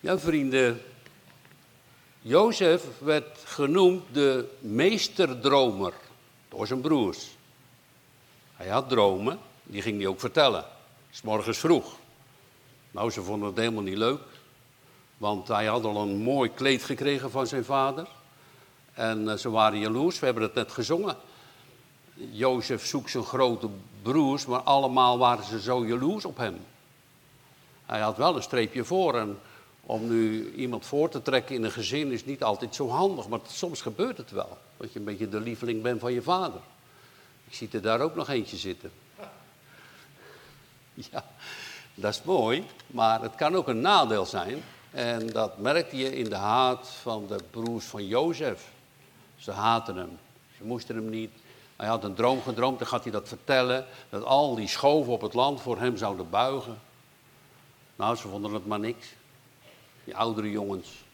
Ja, vrienden. Jozef werd genoemd de meesterdromer door zijn broers. Hij had dromen, die ging hij ook vertellen. S morgens vroeg. Nou, ze vonden het helemaal niet leuk. Want hij had al een mooi kleed gekregen van zijn vader. En eh, ze waren jaloers, we hebben het net gezongen. Jozef zoekt zijn grote broers, maar allemaal waren ze zo jaloers op hem. Hij had wel een streepje voor en om nu iemand voor te trekken in een gezin is niet altijd zo handig, maar soms gebeurt het wel. Dat je een beetje de lieveling bent van je vader. Ik zie er daar ook nog eentje zitten. Ja, dat is mooi, maar het kan ook een nadeel zijn. En dat merkte je in de haat van de broers van Jozef. Ze haten hem. Ze moesten hem niet. Hij had een droom gedroomd, dan gaat hij dat vertellen. Dat al die schoven op het land voor hem zouden buigen. Nou, ze vonden het maar niks. Die oudere jongens.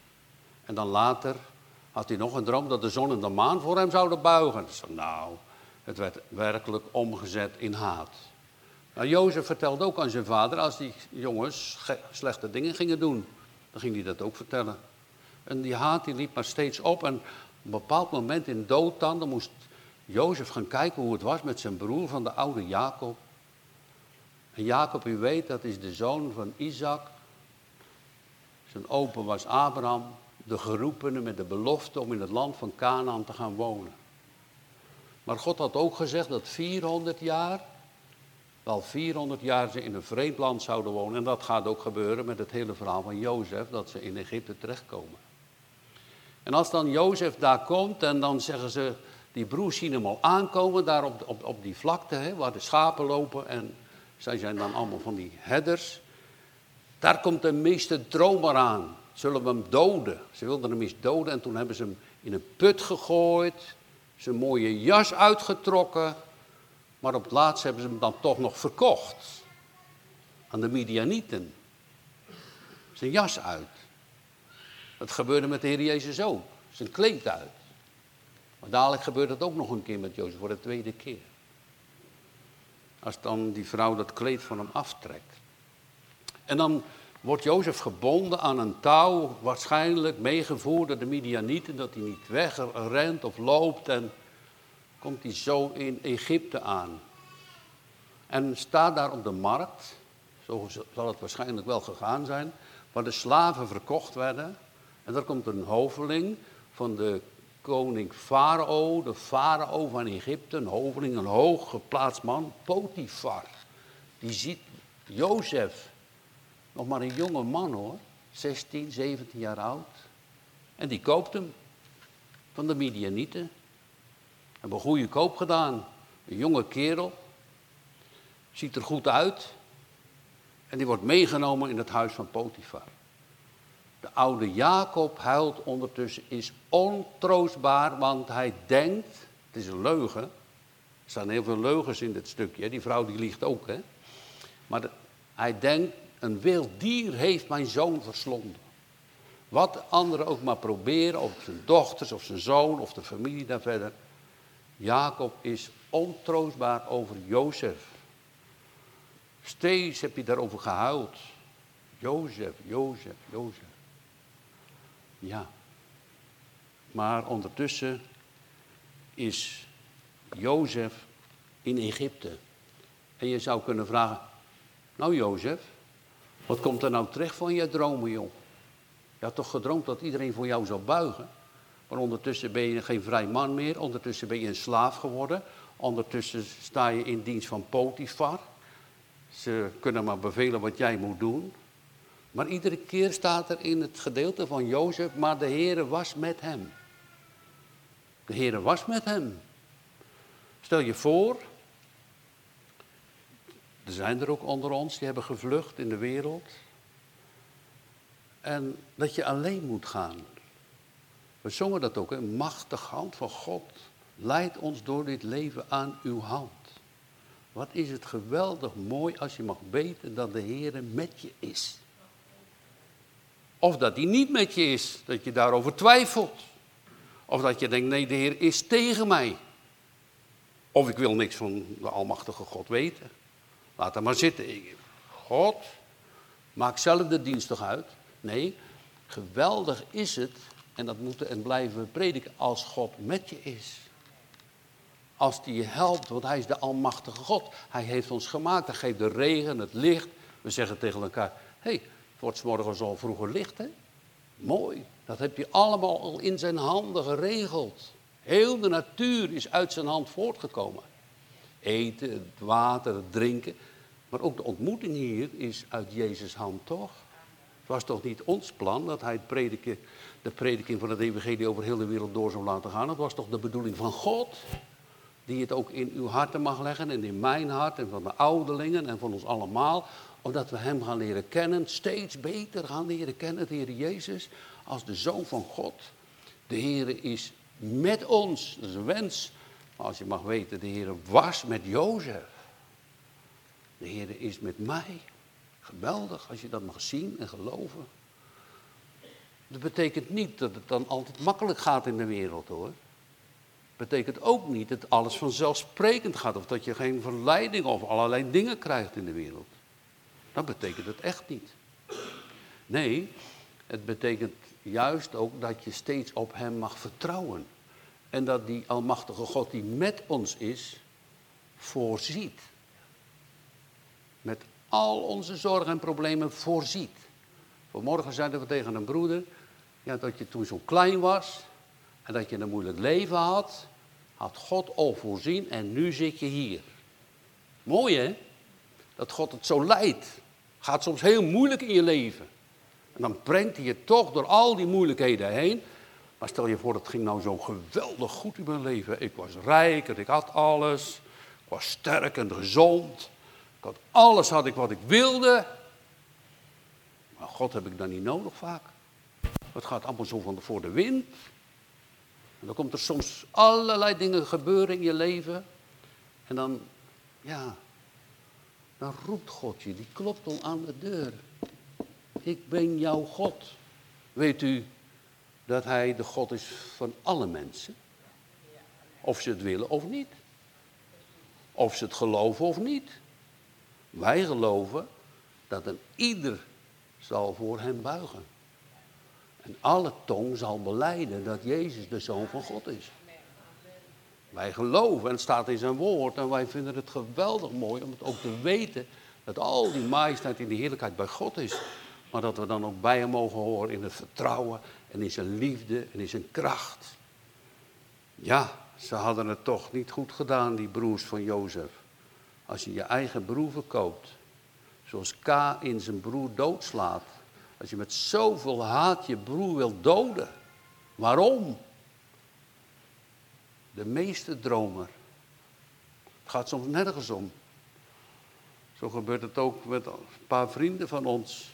En dan later had hij nog een droom dat de zon en de maan voor hem zouden buigen. nou, het werd werkelijk omgezet in haat. Nou, Jozef vertelde ook aan zijn vader, als die jongens slechte dingen gingen doen, dan ging hij dat ook vertellen. En die haat die liep maar steeds op. En op een bepaald moment in dood dan moest Jozef gaan kijken hoe het was met zijn broer van de oude Jacob. En Jacob, u weet, dat is de zoon van Isaac. Zijn opa was Abraham, de geroepene met de belofte om in het land van Canaan te gaan wonen. Maar God had ook gezegd dat 400 jaar, wel 400 jaar ze in een vreemd land zouden wonen. En dat gaat ook gebeuren met het hele verhaal van Jozef, dat ze in Egypte terechtkomen. En als dan Jozef daar komt en dan zeggen ze, die broers zien hem al aankomen daar op, op, op die vlakte, hè, waar de schapen lopen. En zij zijn dan allemaal van die herders. Daar komt de meeste dromer aan. Zullen we hem doden? Ze wilden hem eens doden en toen hebben ze hem in een put gegooid. Zijn mooie jas uitgetrokken. Maar op het laatst hebben ze hem dan toch nog verkocht. Aan de Midianieten. Zijn jas uit. Dat gebeurde met de Heer Jezus ook. Zijn kleed uit. Maar dadelijk gebeurt het ook nog een keer met Jozef, voor de tweede keer. Als dan die vrouw dat kleed van hem aftrekt. En dan wordt Jozef gebonden aan een touw, waarschijnlijk meegevoerd door de Midianieten, dat hij niet wegrent of loopt. En komt hij zo in Egypte aan. En staat daar op de markt, zo zal het waarschijnlijk wel gegaan zijn, waar de slaven verkocht werden. En daar komt een hoveling van de koning Farao, de farao van Egypte, een hoveling, een hoog geplaatst man, Potifar. Die ziet Jozef, nog maar een jonge man hoor, 16, 17 jaar oud. En die koopt hem van de Midianieten. Hebben een goede koop gedaan. Een jonge kerel. Ziet er goed uit. En die wordt meegenomen in het huis van Potifar. De oude Jacob huilt ondertussen, is ontroostbaar, want hij denkt, het is een leugen. Er staan heel veel leugens in dit stukje, die vrouw die liegt ook. Hè? Maar hij denkt, een wild dier heeft mijn zoon verslonden. Wat anderen ook maar proberen, of zijn dochters of zijn zoon of de familie daar verder. Jacob is ontroostbaar over Jozef. Steeds heb je daarover gehuild. Jozef, Jozef, Jozef. Ja. Maar ondertussen is Jozef in Egypte. En je zou kunnen vragen, nou Jozef, wat komt er nou terecht van je dromen, joh? Je had toch gedroomd dat iedereen voor jou zou buigen? Maar ondertussen ben je geen vrij man meer, ondertussen ben je een slaaf geworden. Ondertussen sta je in dienst van Potifar. Ze kunnen maar bevelen wat jij moet doen. Maar iedere keer staat er in het gedeelte van Jozef, maar de Heere was met hem. De Heere was met hem. Stel je voor, er zijn er ook onder ons die hebben gevlucht in de wereld. En dat je alleen moet gaan. We zongen dat ook, een machtige hand van God leidt ons door dit leven aan uw hand. Wat is het geweldig mooi als je mag weten dat de Heer met je is. Of dat hij niet met je is, dat je daarover twijfelt. Of dat je denkt, nee, de Heer is tegen mij. Of ik wil niks van de Almachtige God weten. Laat hem maar zitten. God, maak zelf de dienst toch uit. Nee, Geweldig is het, en dat moeten en blijven we prediken, als God met je is. Als hij je helpt, want hij is de almachtige God. Hij heeft ons gemaakt, hij geeft de regen, het licht. We zeggen tegen elkaar, hé, hey, het wordt morgen al vroeger licht, hè? Mooi, dat heb je allemaal al in zijn handen geregeld. Heel de natuur is uit zijn hand voortgekomen. Eten, het water, het drinken. Maar ook de ontmoeting hier is uit Jezus' hand, toch? Het was toch niet ons plan dat hij het prediken, de prediking van het evangelie over heel de wereld door zou laten gaan. Het was toch de bedoeling van God, die het ook in uw harten mag leggen en in mijn hart en van de ouderlingen en van ons allemaal. Omdat we hem gaan leren kennen, steeds beter gaan leren kennen, de Heer Jezus, als de Zoon van God. De Heer is met ons, dat is een wens. Als je mag weten, de Heer was met Jozef. De Heer is met mij. Geweldig als je dat mag zien en geloven. Dat betekent niet dat het dan altijd makkelijk gaat in de wereld hoor. Betekent ook niet dat alles vanzelfsprekend gaat of dat je geen verleiding of allerlei dingen krijgt in de wereld. Dat betekent het echt niet. Nee, het betekent juist ook dat je steeds op Hem mag vertrouwen. En dat die Almachtige God die met ons is, voorziet. Met al onze zorgen en problemen voorziet. Vanmorgen zeiden we tegen een broeder, ja, dat je toen zo klein was en dat je een moeilijk leven had, had God al voorzien en nu zit je hier. Mooi hè? Dat God het zo leidt. Gaat soms heel moeilijk in je leven. En dan brengt hij je toch door al die moeilijkheden heen. Maar stel je voor, het ging nou zo geweldig goed in mijn leven. Ik was rijk en ik had alles. Ik was sterk en gezond. Ik had alles had ik wat ik wilde. Maar God heb ik dan niet nodig vaak. Het gaat allemaal zo van voor de wind. En dan komt er soms allerlei dingen gebeuren in je leven. En dan, ja, dan roept God je, die klopt al aan de deur. Ik ben jouw God. Weet u dat hij de God is van alle mensen? Of ze het willen of niet. Of ze het geloven of niet. Wij geloven dat een ieder zal voor hem buigen. En alle tong zal beleiden dat Jezus de Zoon van God is. Wij geloven, en het staat in zijn woord, en wij vinden het geweldig mooi om het ook te weten dat al die majesteit in de heerlijkheid bij God is. Maar dat we dan ook bij hem mogen horen in het vertrouwen en in zijn liefde en in zijn kracht. Ja, ze hadden het toch niet goed gedaan, die broers van Jozef. Als je je eigen broer verkoopt, zoals K in zijn broer doodslaat. Als je met zoveel haat je broer wilt doden. Waarom? De meeste dromer. Het gaat soms nergens om. Zo gebeurt het ook met een paar vrienden van ons.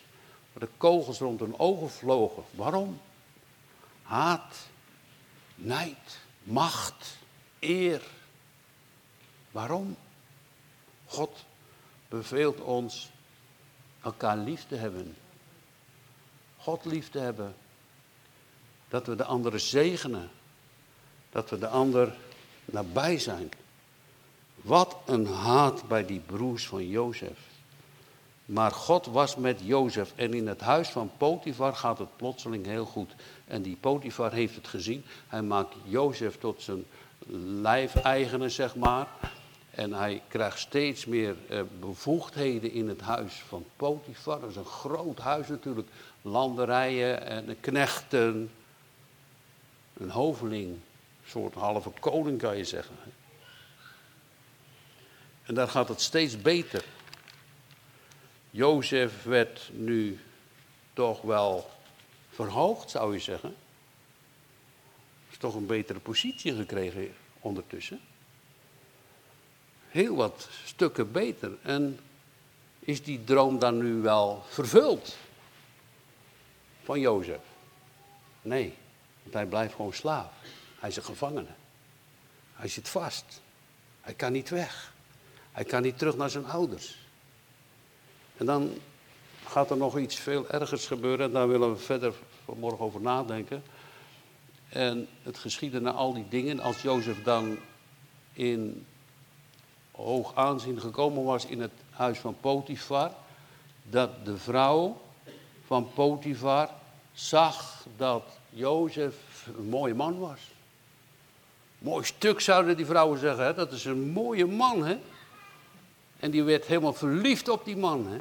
Waar de kogels rond hun ogen vlogen. Waarom? Haat, nijd, macht, eer. Waarom? God beveelt ons elkaar lief te hebben. God lief te hebben. Dat we de ander zegenen. Dat we de ander nabij zijn. Wat een haat bij die broers van Jozef. Maar God was met Jozef en in het huis van Potifar gaat het plotseling heel goed. En die Potifar heeft het gezien. Hij maakt Jozef tot zijn lijfeigene, zeg maar. En hij krijgt steeds meer eh, bevoegdheden in het huis van Potifar. Dat is een groot huis natuurlijk. Landerijen en knechten. Een hoveling. Een soort halve koning kan je zeggen. En daar gaat het steeds beter. Jozef werd nu toch wel verhoogd, zou je zeggen. Is toch een betere positie gekregen ondertussen. Heel wat stukken beter. En is die droom dan nu wel vervuld? Van Jozef? Nee, want hij blijft gewoon slaaf. Hij is een gevangene. Hij zit vast. Hij kan niet weg. Hij kan niet terug naar zijn ouders. En dan gaat er nog iets veel ergers gebeuren. En daar willen we verder vanmorgen over nadenken. En het geschiedde na al die dingen. Als Jozef dan in hoog aanzien gekomen was in het huis van Potifar. Dat de vrouw van Potifar zag dat Jozef een mooie man was. Mooi stuk zouden die vrouwen zeggen, hè? dat is een mooie man. Hè? En die werd helemaal verliefd op die man. Hè?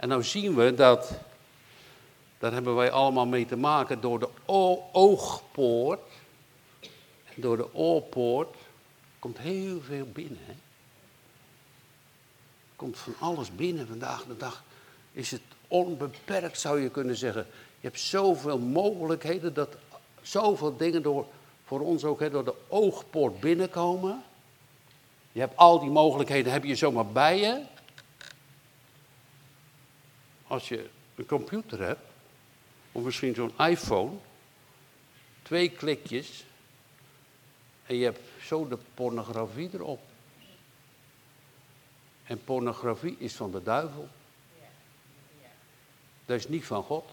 En nou zien we dat, daar hebben wij allemaal mee te maken, door de oogpoort, door de oorpoort, komt heel veel binnen. Komt van alles binnen vandaag de dag. Is het onbeperkt, zou je kunnen zeggen. Je hebt zoveel mogelijkheden dat zoveel dingen door, voor ons ook hè, door de oogpoort binnenkomen. Je hebt al die mogelijkheden, heb je zomaar bij je. Als je een computer hebt, of misschien zo'n iPhone, twee klikjes en je hebt zo de pornografie erop. En pornografie is van de duivel. Dat is niet van God.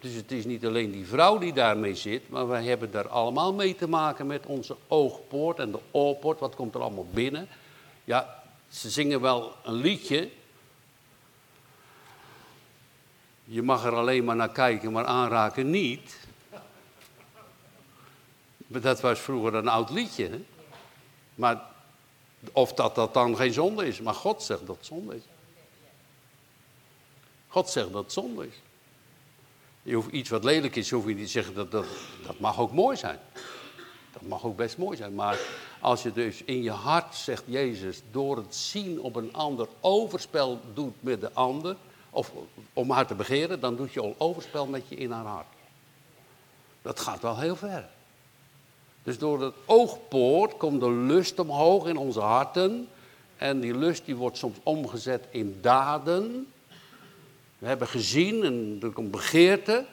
Dus het is niet alleen die vrouw die daarmee zit, maar wij hebben daar allemaal mee te maken met onze oogpoort en de oorpoort. Wat komt er allemaal binnen? Ja, ze zingen wel een liedje. Je mag er alleen maar naar kijken, maar aanraken niet. Dat was vroeger een oud liedje. Hè? Maar of dat dat dan geen zonde is. Maar God zegt dat het zonde is. God zegt dat het zonde is. Je hoeft iets wat lelijk is, hoef je niet te zeggen dat, dat dat mag ook mooi zijn. Dat mag ook best mooi zijn. Maar als je dus in je hart zegt, Jezus, door het zien op een ander overspel doet met de ander, of om haar te begeren, dan doet je al overspel met je in haar hart. Dat gaat wel heel ver. Dus door het oogpoort komt de lust omhoog in onze harten. En die lust die wordt soms omgezet in daden. We hebben gezien en er komt begeerte.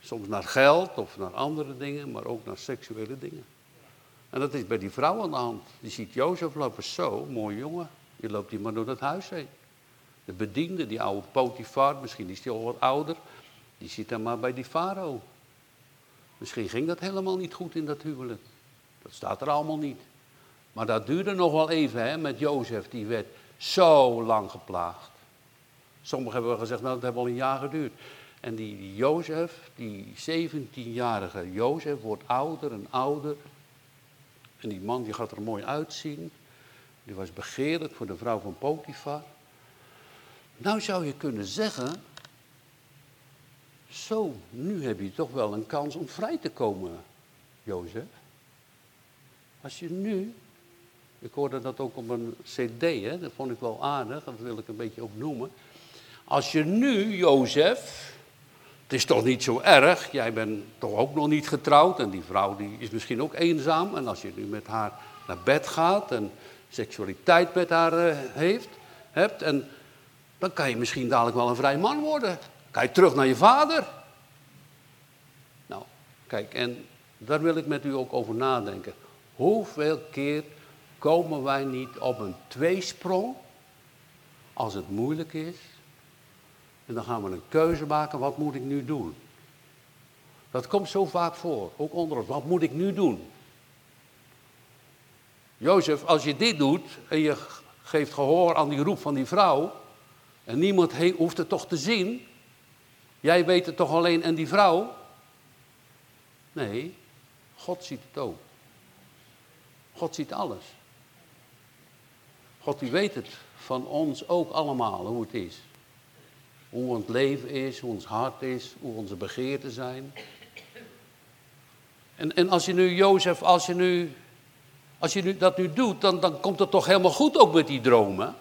Soms naar geld of naar andere dingen, maar ook naar seksuele dingen. En dat is bij die vrouw aan de hand. Die ziet Jozef lopen zo, mooi jongen. Die loopt hier maar door het huis heen. De bediende, die oude Potifar, misschien is die al wat ouder. Die zit dan maar bij die farao. Misschien ging dat helemaal niet goed in dat huwelijk. Dat staat er allemaal niet. Maar dat duurde nog wel even hè, met Jozef. Die werd zo lang geplaagd. Sommigen hebben gezegd, nou dat heeft al een jaar geduurd. En die Jozef, die 17-jarige Jozef, wordt ouder en ouder. En die man die gaat er mooi uitzien. Die was begeerlijk voor de vrouw van Potifar. Nou zou je kunnen zeggen zo, nu heb je toch wel een kans om vrij te komen, Jozef. Als je nu, ik hoorde dat ook op een cd, hè, dat vond ik wel aardig, dat wil ik een beetje ook noemen. Als je nu, Jozef, het is toch niet zo erg, jij bent toch ook nog niet getrouwd en die vrouw die is misschien ook eenzaam. En als je nu met haar naar bed gaat en seksualiteit met haar uh, heeft, hebt, en dan kan je misschien dadelijk wel een vrij man worden. Kijk terug naar je vader. Nou, kijk, en daar wil ik met u ook over nadenken. Hoeveel keer komen wij niet op een tweesprong als het moeilijk is? En dan gaan we een keuze maken, wat moet ik nu doen? Dat komt zo vaak voor, ook onder ons. Wat moet ik nu doen? Jozef, als je dit doet en je geeft gehoor aan die roep van die vrouw, en niemand hoeft het toch te zien, Jij weet het toch alleen en die vrouw? Nee, God ziet het ook. God ziet alles. God die weet het van ons ook allemaal, hoe het is. Hoe ons leven is, hoe ons hart is, hoe onze begeerten zijn. En, en als je nu, Jozef, als je nu, als je nu dat nu doet, dan, dan komt het toch helemaal goed ook met die dromen.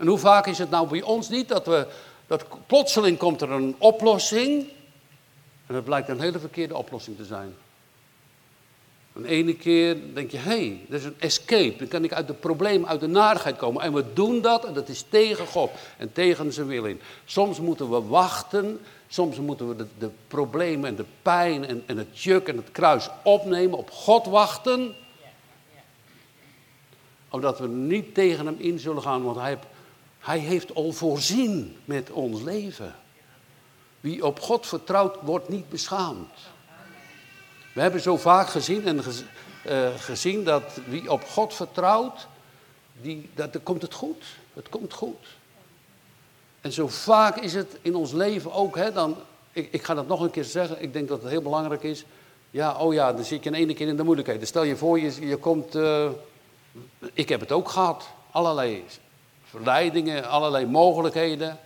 En hoe vaak is het nou bij ons niet dat we dat plotseling komt er een oplossing. En dat blijkt een hele verkeerde oplossing te zijn. Een ene keer denk je, hé, hey, dat is een escape. Dan kan ik uit de probleem, uit de narigheid komen. En we doen dat en dat is tegen God en tegen zijn wil in. Soms moeten we wachten. Soms moeten we de, de problemen en de pijn en, en het juk en het kruis opnemen. Op God wachten. Omdat we niet tegen hem in zullen gaan. Want hij heeft hij heeft al voorzien met ons leven. Wie op God vertrouwt, wordt niet beschaamd. We hebben zo vaak gezien, en uh, gezien dat wie op God vertrouwt, die, dat, dan komt het goed. Het komt goed. En zo vaak is het in ons leven ook, hè, dan, ik, ik ga dat nog een keer zeggen, ik denk dat het heel belangrijk is. Ja, oh ja, dan zit je in ene keer in de moeilijkheden. Stel je voor, je, je komt, uh, ik heb het ook gehad, allerlei verleidingen, allerlei mogelijkheden.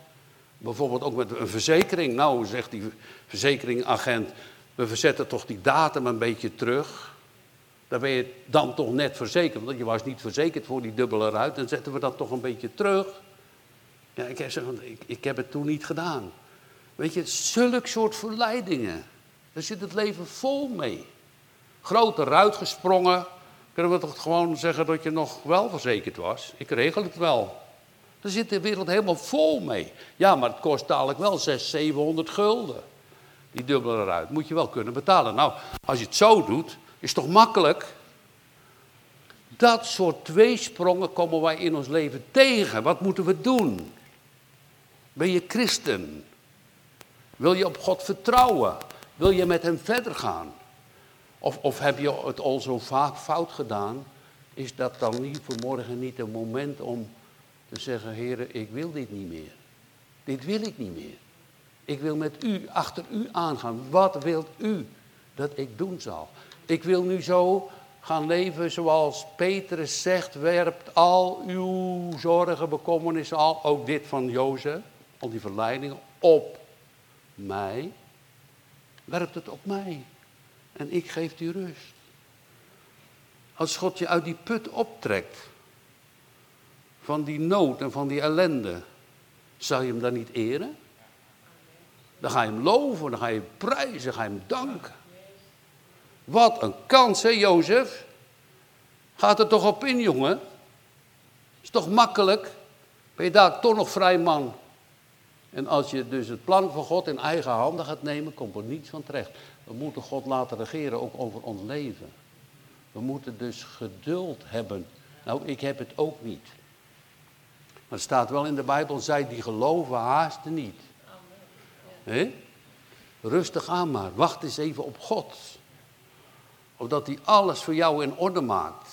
Bijvoorbeeld ook met een verzekering. Nou, zegt die verzekeringagent, we verzetten toch die datum een beetje terug. Dan ben je dan toch net verzekerd, want je was niet verzekerd voor die dubbele ruit. Dan zetten we dat toch een beetje terug. Ja, ik, zeg, ik, ik heb het toen niet gedaan. Weet je, zulk soort verleidingen. Daar zit het leven vol mee. Grote ruit gesprongen. Kunnen we toch gewoon zeggen dat je nog wel verzekerd was? Ik regel het wel. Daar zit de wereld helemaal vol mee. Ja, maar het kost dadelijk wel 600, 700 gulden. Die dubbele ruit. Moet je wel kunnen betalen. Nou, als je het zo doet, is het toch makkelijk? Dat soort tweesprongen komen wij in ons leven tegen. Wat moeten we doen? Ben je christen? Wil je op God vertrouwen? Wil je met hem verder gaan? Of, of heb je het al zo vaak fout gedaan? Is dat dan niet vanmorgen niet een moment om te zeggen, heren, ik wil dit niet meer. Dit wil ik niet meer. Ik wil met u, achter u aangaan. Wat wilt u dat ik doen zal? Ik wil nu zo gaan leven zoals Petrus zegt, werpt al uw zorgen, bekommernissen, al, ook dit van Jozef, al die verleidingen, op mij. Werpt het op mij. En ik geef u rust. Als God je uit die put optrekt, van die nood en van die ellende, zou je hem dan niet eren? Dan ga je hem loven, dan ga je hem prijzen, dan ga je hem danken. Wat een kans, hè, Jozef? Gaat er toch op in, jongen? Is toch makkelijk? Ben je daar toch nog vrij man? En als je dus het plan van God in eigen handen gaat nemen, komt er niets van terecht. We moeten God laten regeren ook over ons leven. We moeten dus geduld hebben. Nou, ik heb het ook niet. Maar het staat wel in de Bijbel, zij die geloven haasten niet. Rustig aan maar, wacht eens even op God. Opdat hij alles voor jou in orde maakt.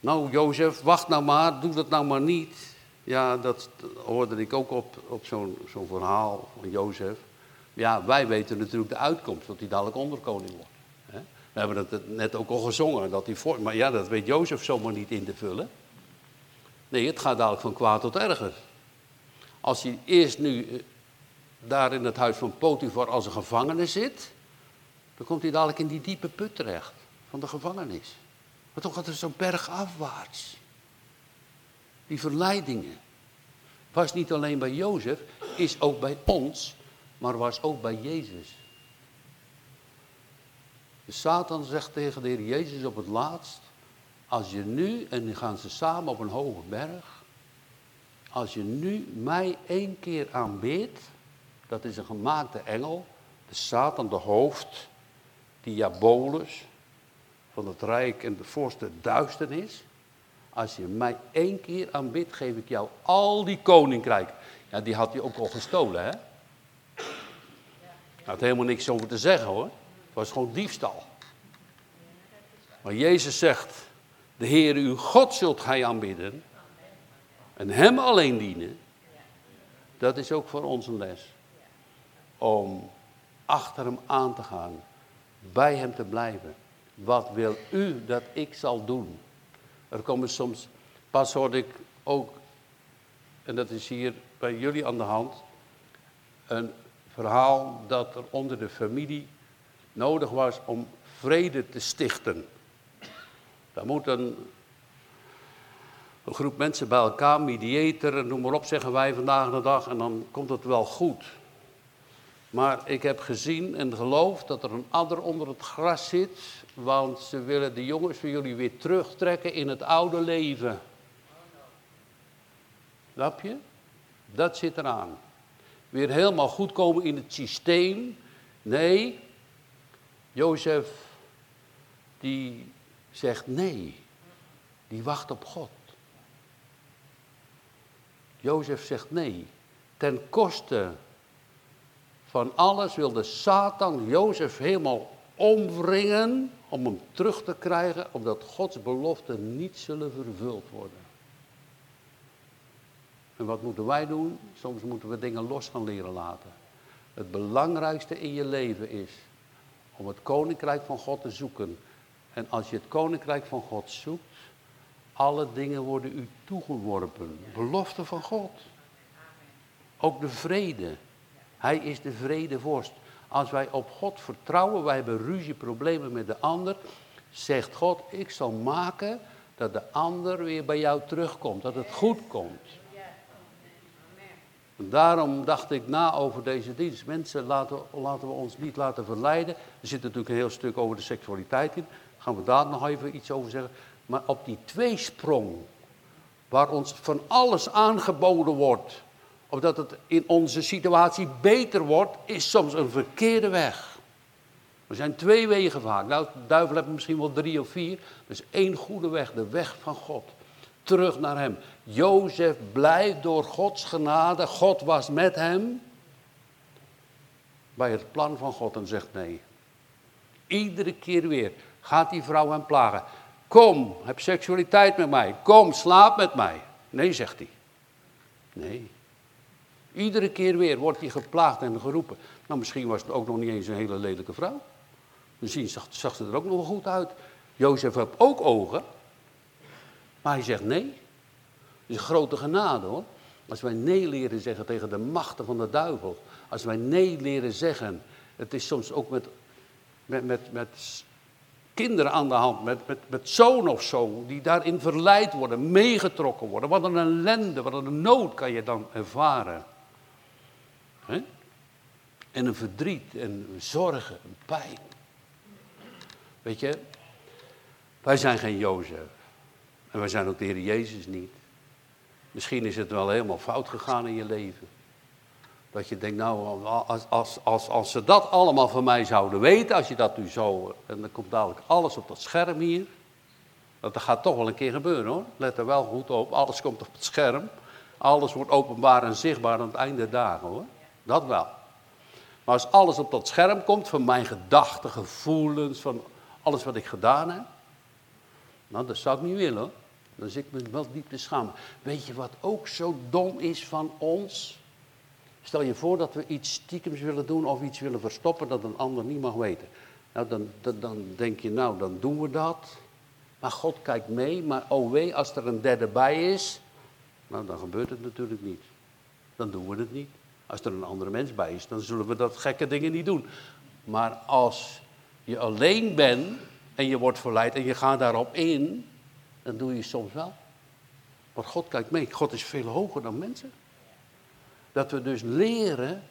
Nou, Jozef, wacht nou maar, doe dat nou maar niet. Ja, dat hoorde ik ook op, op zo'n zo'n verhaal van Jozef. Ja, wij weten natuurlijk de uitkomst, dat hij dadelijk onderkoning wordt. We hebben het net ook al gezongen, dat hij maar ja, dat weet Jozef zomaar niet in te vullen. Nee, het gaat dadelijk van kwaad tot erger. Als hij eerst nu eh, daar in het huis van Potifar als een gevangene zit, dan komt hij dadelijk in die diepe put terecht van de gevangenis. Maar toch gaat het zo bergafwaarts. Die verleidingen. Was niet alleen bij Jozef, is ook bij ons, maar was ook bij Jezus. De Satan zegt tegen de Heer Jezus op het laatst, als je nu, en dan gaan ze samen op een hoge berg, als je nu mij één keer aanbidt, dat is een gemaakte engel, de Satan, de hoofd, diabolus, van het rijk en de voorste duisternis. Als je mij één keer aanbidt, geef ik jou al die koninkrijk. Ja, die had hij ook al gestolen, hè? Hij had helemaal niks over te zeggen, hoor. Het was gewoon diefstal. Maar Jezus zegt, de Heer uw God zult gij aanbidden. En hem alleen dienen. Dat is ook voor ons een les. Om achter hem aan te gaan. Bij hem te blijven. Wat wil u dat ik zal doen? Er komen soms, pas hoorde ik ook, en dat is hier bij jullie aan de hand, een verhaal dat er onder de familie nodig was om vrede te stichten. Daar moet een, groep mensen bij elkaar, mediator, noem maar op, zeggen wij vandaag de dag, en dan komt het wel goed. Maar ik heb gezien en geloofd dat er een adder onder het gras zit, want ze willen de jongens van jullie weer terugtrekken in het oude leven. Snap je? Dat zit eraan. Weer helemaal goed komen in het systeem. Nee, Jozef, die zegt nee. Die wacht op God. Jozef zegt nee. Ten koste van alles wilde Satan Jozef helemaal omwringen om hem terug te krijgen, omdat Gods beloften niet zullen vervuld worden. En wat moeten wij doen? Soms moeten we dingen los gaan leren laten. Het belangrijkste in je leven is om het koninkrijk van God te zoeken. En als je het koninkrijk van God zoekt, alle dingen worden u toegeworpen. Belofte van God. Ook de vrede. Hij is de vredevorst. Als wij op God vertrouwen, wij hebben ruzie, problemen met de ander, zegt God, ik zal maken dat de ander weer bij jou terugkomt, dat het goed komt. En daarom dacht ik na over deze dienst. Mensen, laten, laten we ons niet laten verleiden. Er zit natuurlijk een heel stuk over de seksualiteit in. Gaan we daar nog even iets over zeggen. Maar op die tweesprong, waar ons van alles aangeboden wordt, opdat het in onze situatie beter wordt, is soms een verkeerde weg. Er zijn twee wegen vaak. Nou, de duivel heeft misschien wel drie of vier. Er is één goede weg, de weg van God. Terug naar hem. Jozef blijft door Gods genade. God was met hem. Bij het plan van God en zegt nee. Iedere keer weer gaat die vrouw hem plagen. Kom, heb seksualiteit met mij. Kom, slaap met mij. Nee, zegt hij. Nee. Iedere keer weer wordt hij geplaagd en geroepen. Nou, misschien was het ook nog niet eens een hele lelijke vrouw. Misschien zag, zag ze er ook nog wel goed uit. Jozef heeft ook ogen. Maar hij zegt nee. Dat is een grote genade hoor. Als wij nee leren zeggen tegen de machten van de duivel. Als wij nee leren zeggen. Het is soms ook met, met, met, met kinderen aan de hand. Met, met, met zoon of zo. Die daarin verleid worden. Meegetrokken worden. Wat een ellende. Wat een nood kan je dan ervaren. En een verdriet. En zorgen. En pijn. Weet je. Wij zijn geen Jozef. En wij zijn ook de Heer Jezus niet. Misschien is het wel helemaal fout gegaan in je leven. Dat je denkt, nou, als, als, als, als ze dat allemaal van mij zouden weten, als je dat nu zo, en dan komt dadelijk alles op dat scherm hier. Dat gaat toch wel een keer gebeuren hoor. Let er wel goed op, alles komt op het scherm. Alles wordt openbaar en zichtbaar aan het einde der dagen hoor. Dat wel. Maar als alles op dat scherm komt, van mijn gedachten, gevoelens, van alles wat ik gedaan heb. Nou, dat zou ik niet willen hoor. Dan zit ik me wel diep te schamen. Weet je wat ook zo dom is van ons? Stel je voor dat we iets stiekems willen doen of iets willen verstoppen dat een ander niet mag weten. Nou, dan, dan, denk je, nou, dan doen we dat. Maar God kijkt mee, maar oh wee, als er een derde bij is, nou, dan gebeurt het natuurlijk niet. Dan doen we het niet. Als er een andere mens bij is, dan zullen we dat gekke dingen niet doen. Maar als je alleen bent en je wordt verleid en je gaat daarop in, dan doe je soms wel. Want God kijkt mee. God is veel hoger dan mensen. Dat we dus leren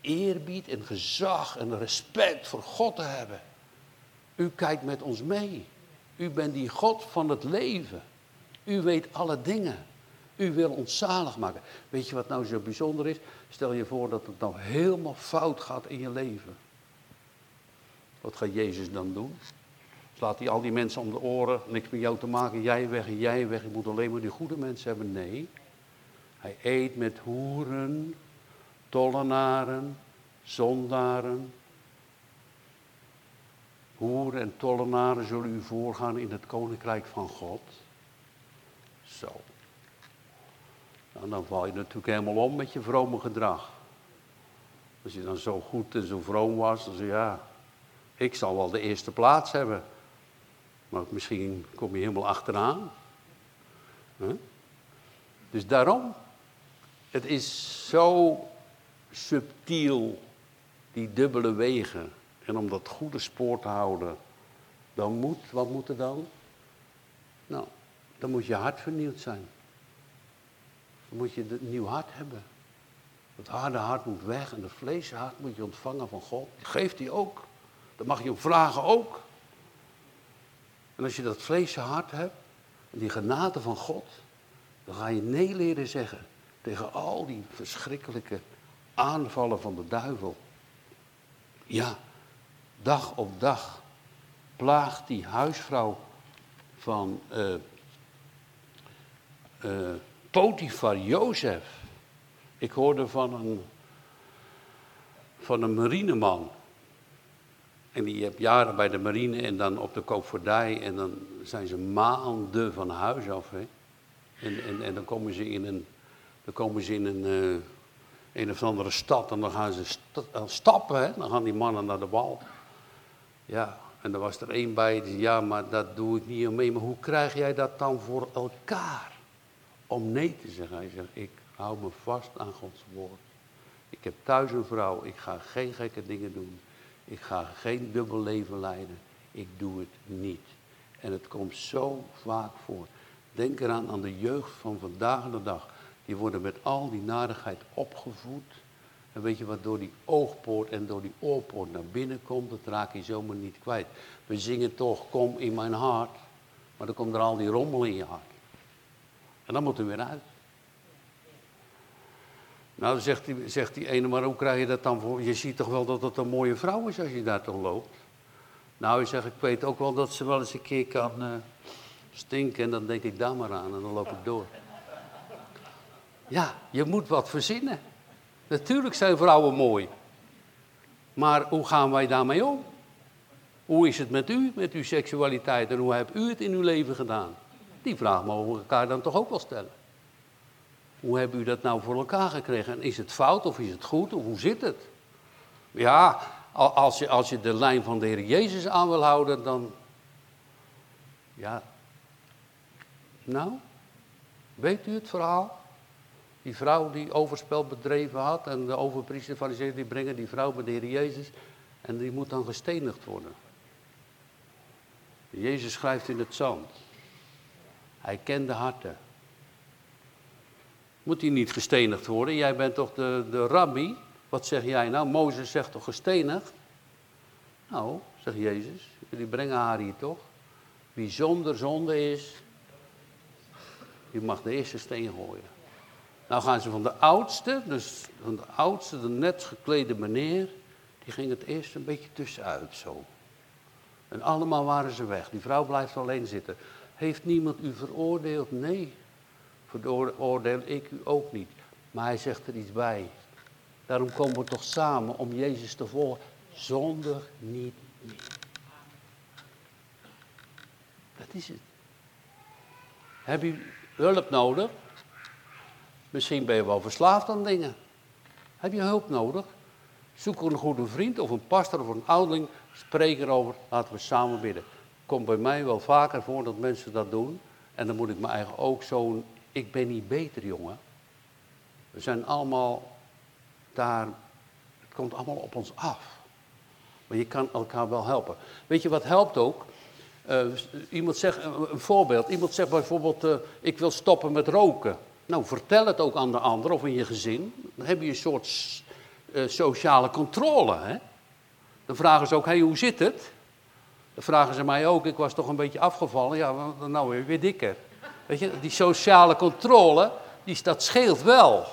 eerbied en gezag en respect voor God te hebben. U kijkt met ons mee. U bent die God van het leven. U weet alle dingen. U wil ons zalig maken. Weet je wat nou zo bijzonder is? Stel je voor dat het nou helemaal fout gaat in je leven. Wat gaat Jezus dan doen? Slaat hij al die mensen om de oren, niks met jou te maken, jij weg jij weg, je moet alleen maar die goede mensen hebben. Nee, hij eet met hoeren, tollenaren, zondaren. Hoeren en tollenaren zullen u voorgaan in het koninkrijk van God. Zo. Nou, dan val je natuurlijk helemaal om met je vrome gedrag. Als je dan zo goed en zo vroom was, dan zeg je ja, ik zal wel de eerste plaats hebben. Maar misschien kom je helemaal achteraan. Dus daarom, het is zo subtiel, die dubbele wegen. En om dat goede spoor te houden, dan moet, wat moet er dan? Nou, dan moet je hart vernieuwd zijn. Dan moet je een nieuw hart hebben. Het harde hart moet weg en het hart moet je ontvangen van God. Geeft hij ook. Dan mag je hem vragen ook. En als je dat vleesje hart hebt, en die genade van God, dan ga je nee leren zeggen tegen al die verschrikkelijke aanvallen van de duivel. Ja, dag op dag plaagt die huisvrouw van uh, uh, Potifar, Jozef. Ik hoorde van een, van een marineman. En die heb jaren bij de marine en dan op de koopvaardij. En dan zijn ze maanden van huis af. En, en, en dan komen ze in een Dan komen ze in een, uh, een of andere stad en dan gaan ze stappen. Hè? Dan gaan die mannen naar de bal. Ja, en er was er één bij die zei, ja, maar dat doe ik niet mee. Maar hoe krijg jij dat dan voor elkaar? Om nee te zeggen. Hij zegt, ik hou me vast aan Gods woord. Ik heb thuis een vrouw, ik ga geen gekke dingen doen. Ik ga geen dubbel leven leiden. Ik doe het niet. En het komt zo vaak voor. Denk eraan aan de jeugd van vandaag de dag. Die worden met al die narigheid opgevoed. En weet je wat door die oogpoort en door die oorpoort naar binnen komt, dat raak je zomaar niet kwijt. We zingen toch, kom in mijn hart, maar dan komt er al die rommel in je hart. En dan moet er weer uit. Nou, zegt die, zegt die ene, maar hoe krijg je dat dan voor? Je ziet toch wel dat het een mooie vrouw is als je daar toch loopt? Nou, je zegt, ik weet ook wel dat ze wel eens een keer kan uh, stinken en dan denk ik daar maar aan en dan loop ik door. Ja, je moet wat verzinnen. Natuurlijk zijn vrouwen mooi. Maar hoe gaan wij daarmee om? Hoe is het met u, met uw seksualiteit en hoe hebt u het in uw leven gedaan? Die vraag mogen we elkaar dan toch ook wel stellen. Hoe hebben u dat nou voor elkaar gekregen? En is het fout of is het goed of hoe zit het? Ja, als je, als je de lijn van de Heer Jezus aan wil houden, dan. Ja. Nou, weet u het verhaal? Die vrouw die overspel bedreven had en de overpriester van die brengen die vrouw bij de Heer Jezus en die moet dan gestenigd worden. Jezus schrijft in het zand. Hij kende harten. Moet hij niet gestenigd worden? Jij bent toch de, de rabbi? Wat zeg jij nou? Mozes zegt toch gestenigd? Nou, zegt Jezus, jullie brengen haar hier toch? Wie zonder zonde is, die mag de eerste steen gooien. Nou gaan ze van de oudste, dus van de oudste, de net geklede meneer, die ging het eerst een beetje tussenuit zo. En allemaal waren ze weg. Die vrouw blijft alleen zitten. Heeft niemand u veroordeeld? Nee, veroordeel ik u ook niet. Maar hij zegt er iets bij. Daarom komen we toch samen om Jezus te volgen. Zonder niet meer. Dat is het. Heb je hulp nodig? Misschien ben je wel verslaafd aan dingen. Heb je hulp nodig? Zoek een goede vriend of een pastor of een ouderling. Spreek erover. Laten we samen bidden. Komt bij mij wel vaker voor dat mensen dat doen. En dan moet ik me eigenlijk ook zo'n. Ik ben niet beter, jongen. We zijn allemaal daar. Het komt allemaal op ons af. Maar je kan elkaar wel helpen. Weet je wat helpt ook? Uh, iemand zegt, een voorbeeld. Iemand zegt bijvoorbeeld: uh, Ik wil stoppen met roken. Nou, vertel het ook aan de ander of in je gezin. Dan heb je een soort uh, sociale controle. Hè? Dan vragen ze ook, hey, hoe zit het? Dan vragen ze mij ook, ik was toch een beetje afgevallen. Ja, nou weer, weer dikker. Weet je, die sociale controle, die, dat scheelt wel.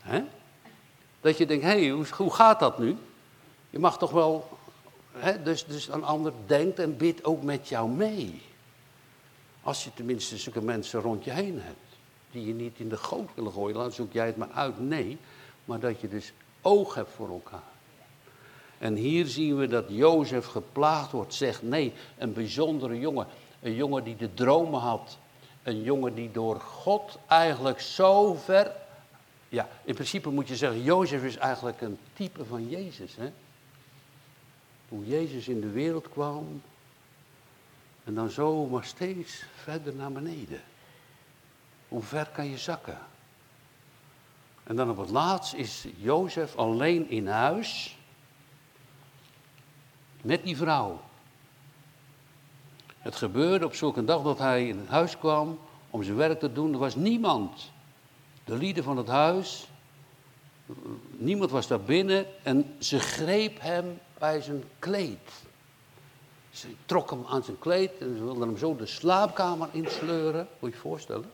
Hè? Dat je denkt, hé, hey, hoe, hoe gaat dat nu? Je mag toch wel, hè? Dus, dus een ander denkt en bidt ook met jou mee. Als je tenminste zulke mensen rond je heen hebt die je niet in de goot willen gooien. Dan zoek jij het maar uit. Nee, maar dat je dus oog hebt voor elkaar. En hier zien we dat Jozef geplaagd wordt, zegt nee, een bijzondere jongen. Een jongen die de dromen had. Een jongen die door God eigenlijk zo ver... Ja, in principe moet je zeggen, Jozef is eigenlijk een type van Jezus. Hè? Toen Jezus in de wereld kwam en dan zo maar steeds verder naar beneden. Hoe ver kan je zakken? En dan op het laatst is Jozef alleen in huis met die vrouw. Het gebeurde op zulke dag dat hij in het huis kwam om zijn werk te doen. Er was niemand. De lieden van het huis, niemand was daar binnen en ze greep hem bij zijn kleed. Ze trok hem aan zijn kleed en ze wilden hem zo de slaapkamer insleuren. Moet je je voorstellen?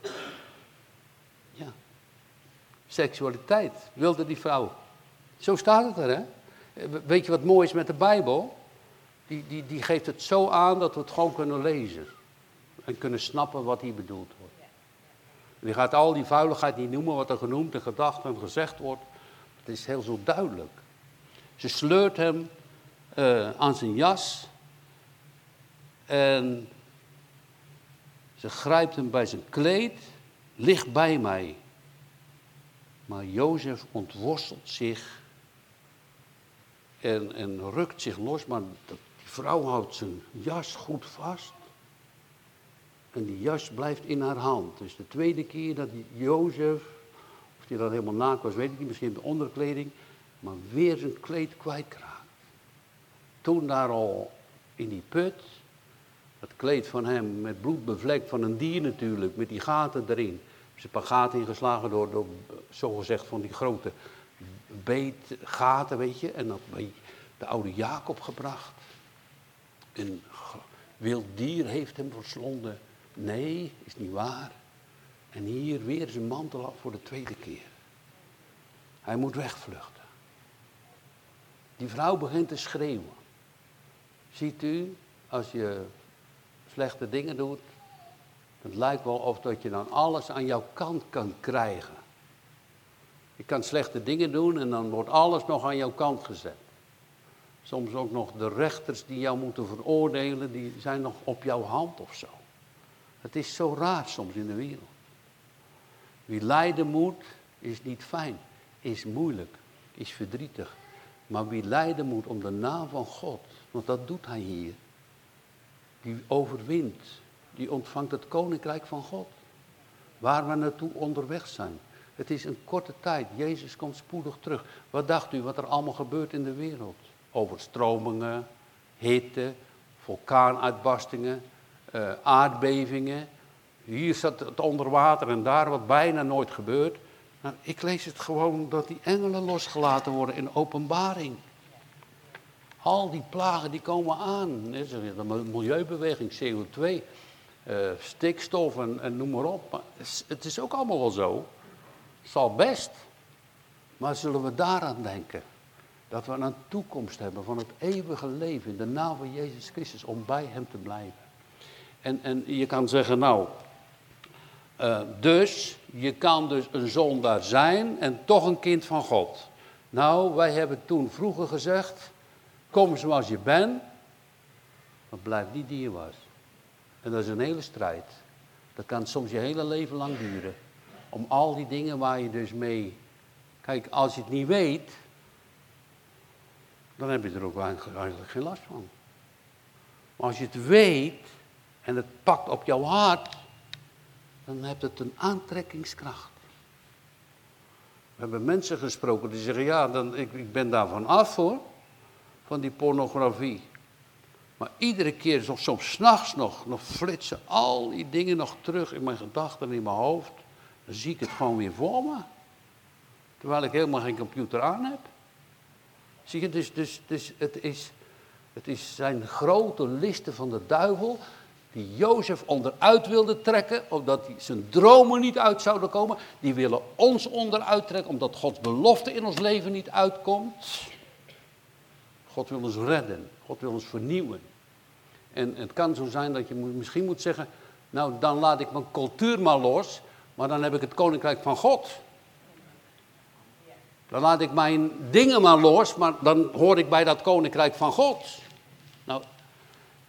Seksualiteit wilde die vrouw. Zo staat het er, hè? Weet je wat mooi is met de Bijbel? Die, die, die geeft het zo aan dat we het gewoon kunnen lezen. En kunnen snappen wat hier bedoeld wordt. die gaat al die vuiligheid niet noemen wat er genoemd en gedacht en gezegd wordt. Het is heel zo duidelijk. Ze sleurt hem uh, aan zijn jas. En ze grijpt hem bij zijn kleed. Lig bij mij. Maar Jozef ontworstelt zich en, en rukt zich los, maar die vrouw houdt zijn jas goed vast. En die jas blijft in haar hand. Dus de tweede keer dat Jozef, of hij dat helemaal naakt was, weet ik niet, misschien de onderkleding, maar weer zijn kleed kwijtraakt. Toen daar al in die put, het kleed van hem met bloed bevlekt van een dier natuurlijk, met die gaten erin. Een paar gaten ingeslagen door, door zogezegd van die grote beetgaten, weet je. En dat bij de oude Jacob gebracht. Een wild dier heeft hem verslonden. Nee, is niet waar. En hier weer zijn mantel af voor de tweede keer. Hij moet wegvluchten. Die vrouw begint te schreeuwen. Ziet u, als je slechte dingen doet, het lijkt wel of dat je dan alles aan jouw kant kan krijgen. Je kan slechte dingen doen en dan wordt alles nog aan jouw kant gezet. Soms ook nog de rechters die jou moeten veroordelen, die zijn nog op jouw hand of zo. Het is zo raar soms in de wereld. Wie lijden moet, is niet fijn, is moeilijk, is verdrietig. Maar wie lijden moet om de naam van God, want dat doet hij hier, die overwint, die ontvangt het koninkrijk van God. Waar we naartoe onderweg zijn. Het is een korte tijd. Jezus komt spoedig terug. Wat dacht u wat er allemaal gebeurt in de wereld? Overstromingen, hitte, vulkaanuitbarstingen, uh, aardbevingen. Hier zat het onder water en daar wat bijna nooit gebeurt. Nou, ik lees het gewoon dat die engelen losgelaten worden in openbaring. Al die plagen die komen aan. De milieubeweging, CO2, eh, stikstof en, noem maar op. Het is ook allemaal wel zo. Zal best. Maar zullen we daaraan denken? Dat we een toekomst hebben van het eeuwige leven in de naam van Jezus Christus om bij Hem te blijven. En, en je kan zeggen, nou, uh, dus, je kan dus een zondaar zijn en toch een kind van God. Nou, wij hebben toen vroeger gezegd, kom zoals je bent, maar blijf niet die je was. En dat is een hele strijd. Dat kan soms je hele leven lang duren. Om al die dingen waar je dus mee. Kijk, als je het niet weet, dan heb je er ook eigenlijk geen last van. Maar als je het weet en het pakt op jouw hart, dan heeft het een aantrekkingskracht. We hebben mensen gesproken die zeggen, ja, dan, ik, ik ben daarvan af hoor, van die pornografie. Maar iedere keer, soms s'nachts nog, nog flitsen al die dingen nog terug in mijn gedachten en in mijn hoofd. Dan zie ik het gewoon weer voor me. Terwijl ik helemaal geen computer aan heb. Zie je, dus, dus, dus het, is, het is zijn grote listen van de duivel die Jozef onderuit wilde trekken, omdat die zijn dromen niet uit zouden komen. Die willen ons onderuit trekken, omdat Gods belofte in ons leven niet uitkomt. God wil ons redden, God wil ons vernieuwen. En het kan zo zijn dat je misschien moet zeggen, nou dan laat ik mijn cultuur maar los maar dan heb ik het koninkrijk van God. Dan laat ik mijn dingen maar los, maar dan hoor ik bij dat koninkrijk van God. Nou,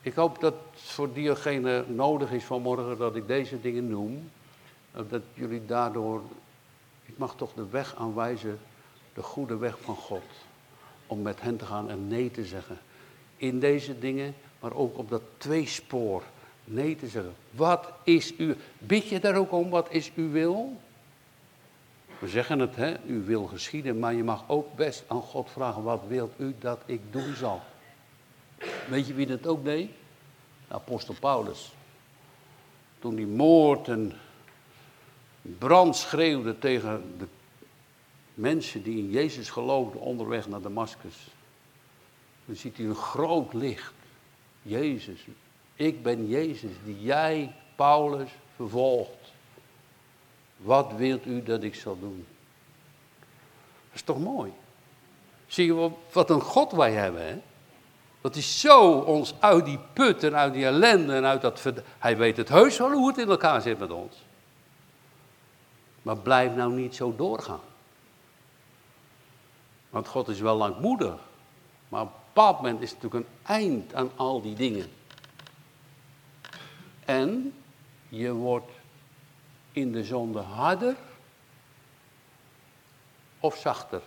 ik hoop dat voor diegene nodig is vanmorgen dat ik deze dingen noem. Dat jullie daardoor, ik mag toch de weg aanwijzen, de goede weg van God. Om met hen te gaan en nee te zeggen. In deze dingen, maar ook op dat tweespoor nee te zeggen. Wat is u? Bid je daar ook om, wat is uw wil? We zeggen het, hè, u wil geschieden, maar je mag ook best aan God vragen, wat wilt u dat ik doen zal? Weet je wie dat ook deed? De apostel Paulus. Toen die moord en brand schreeuwde tegen de mensen die in Jezus geloofden onderweg naar Damascus. Dan ziet hij een groot licht. Jezus, ik ben Jezus die jij, Paulus, vervolgt. Wat wilt u dat ik zal doen? Dat is toch mooi? Zie je wat een God wij hebben, hè? Dat is zo ons uit die put en uit die ellende en uit dat... Hij weet het heus wel hoe het in elkaar zit met ons. Maar blijf nou niet zo doorgaan. Want God is wel langmoedig. Maar bepaald moment is natuurlijk een eind aan al die dingen. En je wordt in de zonde harder of zachter.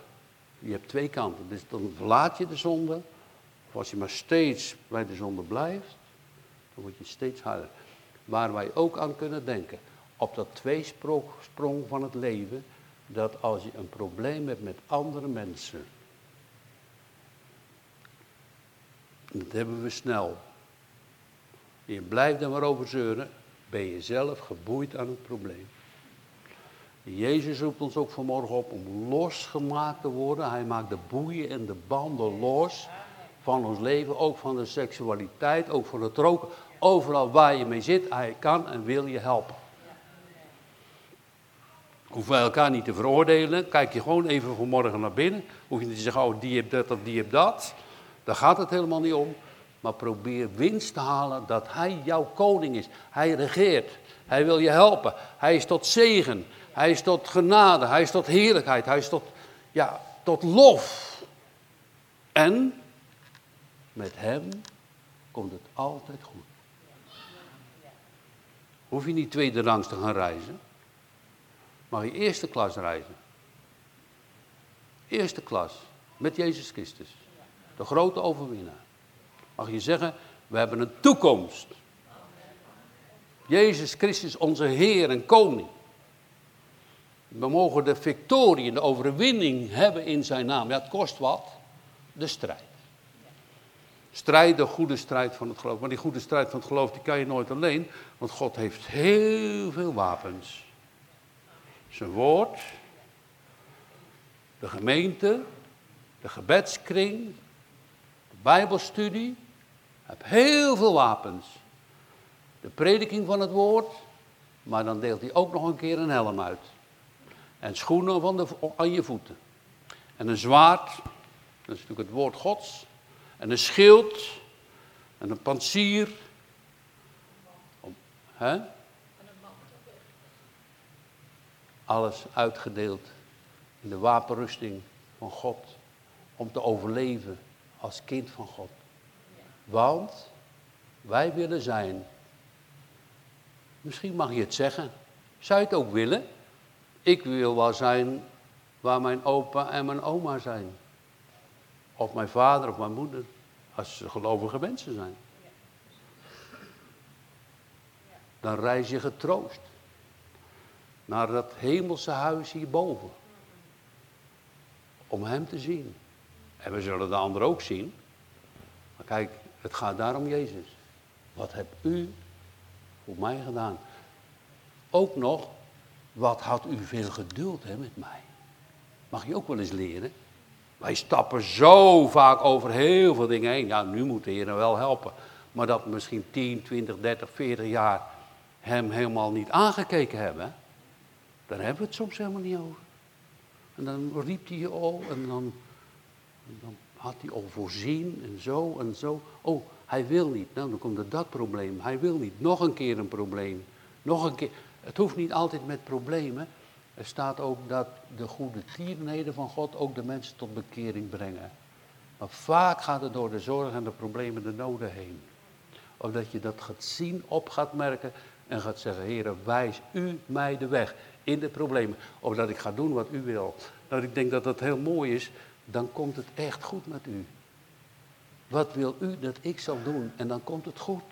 Je hebt twee kanten. Dus dan verlaat je de zonde. Of als je maar steeds bij de zonde blijft, dan word je steeds harder. Waar wij ook aan kunnen denken, op dat tweesprong van het leven, dat als je een probleem hebt met andere mensen, dat hebben we snel. Je blijft er maar over zeuren, ben je zelf geboeid aan het probleem. Jezus roept ons ook vanmorgen op om losgemaakt te worden. Hij maakt de boeien en de banden los van ons leven, ook van de seksualiteit, ook van het roken. Overal waar je mee zit, hij kan en wil je helpen. Hoeven wij elkaar niet te veroordelen. Kijk je gewoon even vanmorgen naar binnen. Hoef je niet te zeggen, oh die heeft dat of die heeft dat. Daar gaat het helemaal niet om. Maar probeer winst te halen dat hij jouw koning is. Hij regeert. Hij wil je helpen. Hij is tot zegen. Hij is tot genade. Hij is tot heerlijkheid. Hij is tot, ja, tot lof. En met hem komt het altijd goed. Hoef je niet tweede rangs te gaan reizen. Mag je eerste klas reizen. Eerste klas. Met Jezus Christus. De grote overwinnaar. Mag je zeggen, we hebben een toekomst. Jezus Christus, onze Heer en Koning. We mogen de victorie, de overwinning hebben in zijn naam. Ja, het kost wat. De strijd. Strijd, de goede strijd van het geloof. Maar die goede strijd van het geloof, die kan je nooit alleen. Want God heeft heel veel wapens. Zijn woord, de gemeente, de gebedskring, bijbelstudie. Heeft heel veel wapens. De prediking van het woord, maar dan deelt hij ook nog een keer een helm uit. En schoenen van de, aan je voeten. En een zwaard, dat is natuurlijk het woord Gods. En een schild. En een pansier. Om, hè? Alles uitgedeeld in de wapenrusting van God. Om te overleven als kind van God. Want wij willen zijn. Misschien mag je het zeggen. Zou je het ook willen? Ik wil wel zijn waar mijn opa en mijn oma zijn. Of mijn vader of mijn moeder. Als ze gelovige mensen zijn. Dan reis je getroost. Naar dat hemelse huis hierboven. Om hem te zien. En we zullen de ander ook zien. Maar kijk, het gaat daar om Jezus. Wat hebt u voor mij gedaan? Ook nog, wat had u veel geduld hè, met mij? Mag je ook wel eens leren. Wij stappen zo vaak over heel veel dingen heen. Ja, nu moet de Heer wel helpen. Maar dat misschien 10, 20, 30, 40 jaar hem helemaal niet aangekeken hebben. Daar hebben we het soms helemaal niet over. En dan riep hij je al en dan, dan had hij al voorzien en zo en zo. Oh, hij wil niet. Nou, dan komt er dat probleem. Hij wil niet. Nog een keer een probleem. Nog een keer. Het hoeft niet altijd met problemen. Er staat ook dat de goede tierenheden van God ook de mensen tot bekering brengen. Maar vaak gaat het door de zorgen en de problemen, de noden heen. Of dat je dat gaat zien, op gaat merken en gaat zeggen, Heer, wijs u mij de weg in de problemen. Of dat ik ga doen wat u wil. Dat ik denk dat dat heel mooi is, dan komt het echt goed met u. Wat wil u dat ik zal doen? En dan komt het goed.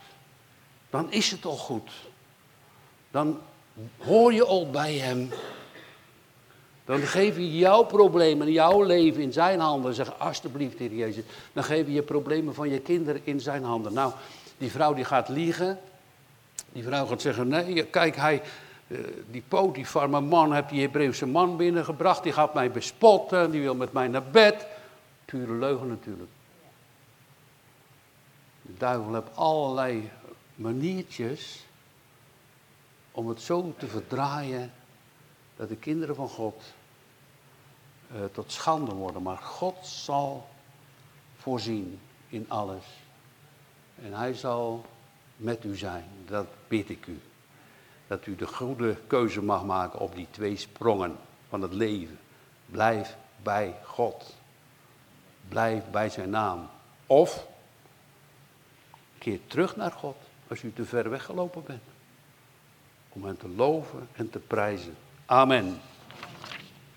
Dan is het al goed. Dan hoor je al bij hem. Dan geef je jouw problemen, jouw leven in zijn handen. Zeg alsjeblieft, Heer Jezus. Dan geef je je problemen van je kinderen in zijn handen. Nou, die vrouw die gaat liegen. Die vrouw gaat zeggen, nee, kijk, hij, uh, die Potifar, man, heeft die Hebreeuwse man binnengebracht. Die gaat mij bespotten, die wil met mij naar bed. Pure leugen natuurlijk. De duivel heeft allerlei maniertjes om het zo te verdraaien dat de kinderen van God uh, tot schande worden. Maar God zal voorzien in alles. En hij zal met u zijn. Dat bid ik u. Dat u de goede keuze mag maken op die twee sprongen van het leven. Blijf bij God. Blijf bij zijn naam. Of keer terug naar God als u te ver weggelopen bent. Om hem te loven en te prijzen. Amen.